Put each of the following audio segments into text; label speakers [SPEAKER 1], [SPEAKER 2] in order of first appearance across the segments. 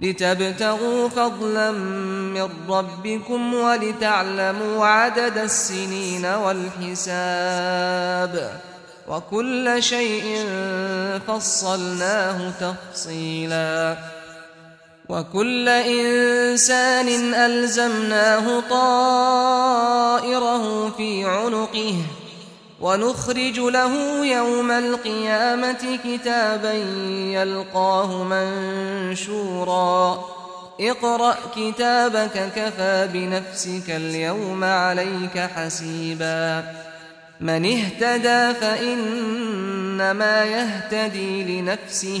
[SPEAKER 1] لتبتغوا فضلا من ربكم ولتعلموا عدد السنين والحساب وكل شيء فصلناه تفصيلا وكل إنسان ألزمناه طائره في عنقه ونخرج له يوم القيامة كتابا يلقاه منشورا اقرأ كتابك كفى بنفسك اليوم عليك حسيبا من اهتدى فإنما يهتدي لنفسه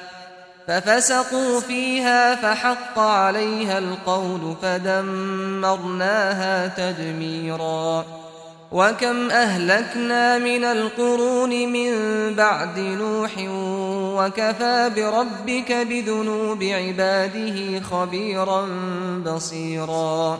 [SPEAKER 1] فيها ففسقوا فيها فحق عليها القول فدمرناها تدميرا وكم أهلكنا من القرون من بعد نوح وكفى بربك بذنوب عباده خبيرا بصيراً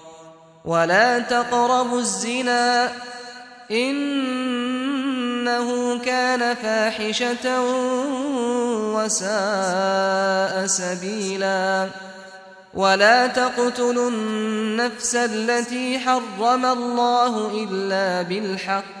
[SPEAKER 1] ولا تقربوا الزنا إنه كان فاحشة وساء سبيلا ولا تقتلوا النفس التي حرم الله إلا بالحق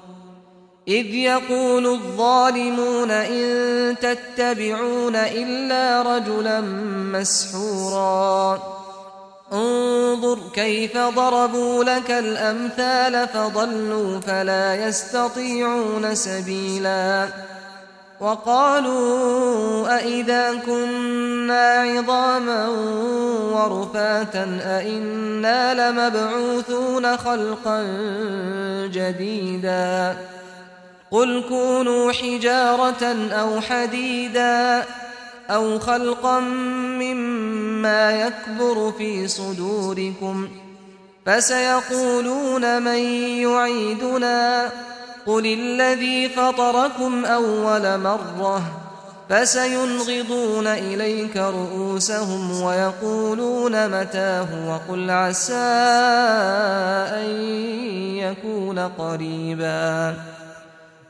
[SPEAKER 1] إذ يقول الظالمون إن تتبعون إلا رجلا مسحورا انظر كيف ضربوا لك الأمثال فضلوا فلا يستطيعون سبيلا وقالوا أئذا كنا عظاما ورفاتا أئنا لمبعوثون خلقا جديدا قل كونوا حجارة أو حديدا أو خلقا مما يكبر في صدوركم فسيقولون من يعيدنا قل الذي فطركم أول مرة فسينغضون إليك رؤوسهم ويقولون متاه وقل عسى أن يكون قريباً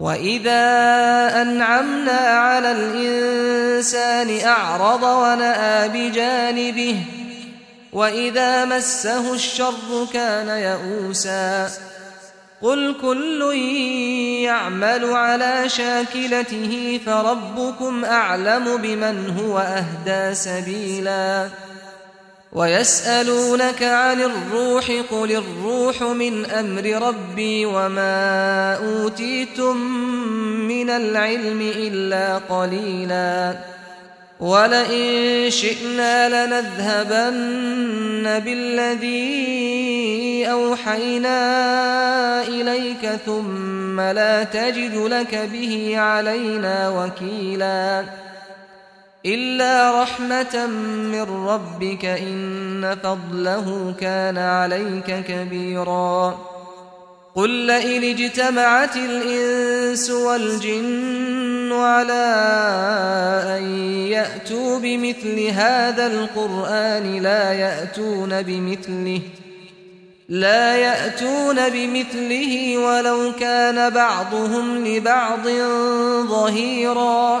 [SPEAKER 1] وإذا أنعمنا على الإنسان أعرض ونأى بجانبه وإذا مسه الشر كان يئوسا قل كل يعمل على شاكلته فربكم أعلم بمن هو أهدى سبيلاً ويسألونك عن الروح قل الروح من أمر ربي وما أوتيتم من العلم إلا قليلا ولئن شئنا لنذهبن بالذي أوحينا إليك ثم لا تجد لك به علينا وكيلاً إلا رحمة من ربك إن فضله كان عليك كبيرا قل لئن اجتمعت الإنس والجن على أن يأتوا بمثل هذا القرآن لا يأتون بمثله لا يأتون بمثله ولو كان بعضهم لبعض ظهيراً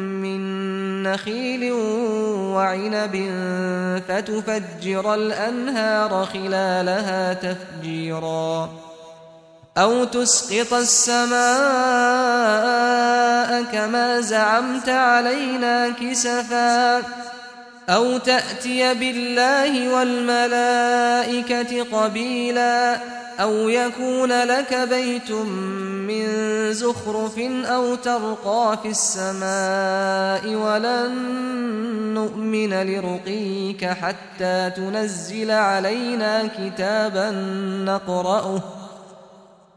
[SPEAKER 1] نخيل وعنب فتفجر الأنهار خلالها تفجيرا أو تسقط السماء كما زعمت علينا كسفا أو تأتي بالله والملائكة قبيلا أو يكون لك بيت من زخرف أو ترقى في السماء ولن نؤمن لرقيك حتى تنزل علينا كتابا نقرأه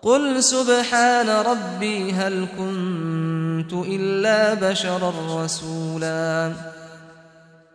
[SPEAKER 1] قل سبحان ربي هل كنت إلا بشرا رسولا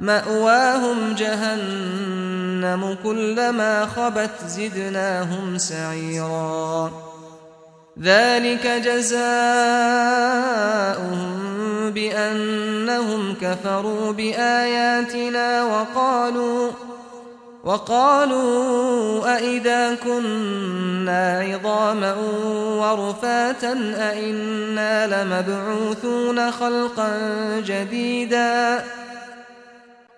[SPEAKER 1] مأواهم جهنم كلما خبت زدناهم سعيرا ذلك جزاؤهم بأنهم كفروا بآياتنا وقالوا وقالوا أئذا كنا عظاما ورفاتا أئنا لمبعوثون خلقا جديدا ۖ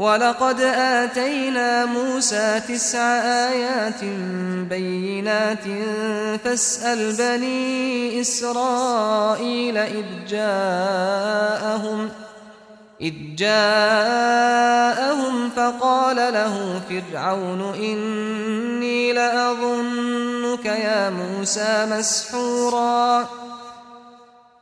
[SPEAKER 1] ولقد آتينا موسى تسع آيات بينات فاسأل بني إسرائيل إذ جاءهم إذ جاءهم فقال له فرعون إني لأظنك يا موسى مسحوراً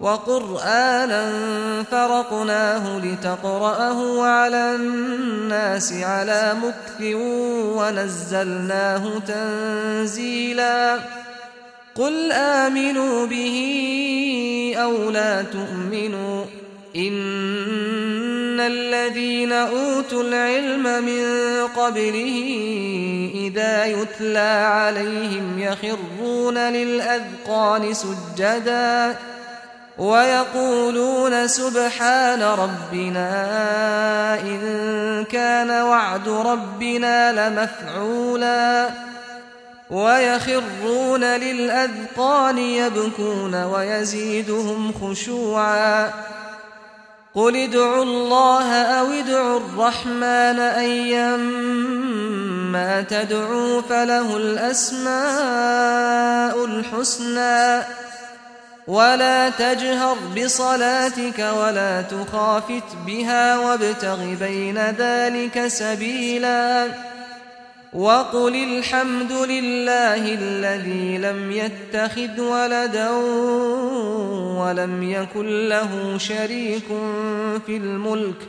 [SPEAKER 1] وقرآنا فرقناه لتقرأه على الناس على مكف ونزلناه تنزيلا قل آمنوا به أو لا تؤمنوا إن الذين أوتوا العلم من قبله إذا يتلى عليهم يخرون للأذقان سجداً ويقولون سبحان ربنا إن كان وعد ربنا لمفعولا ويخرون للأذقان يبكون ويزيدهم خشوعا قل ادعوا الله أو ادعوا الرحمن أيما تدعوا فله الأسماء الحسنى ولا تجهر بصلاتك ولا تخافت بها وابتغ بين ذلك سبيلا وقل الحمد لله الذي لم يتخذ ولدا ولم يكن له شريك في الملك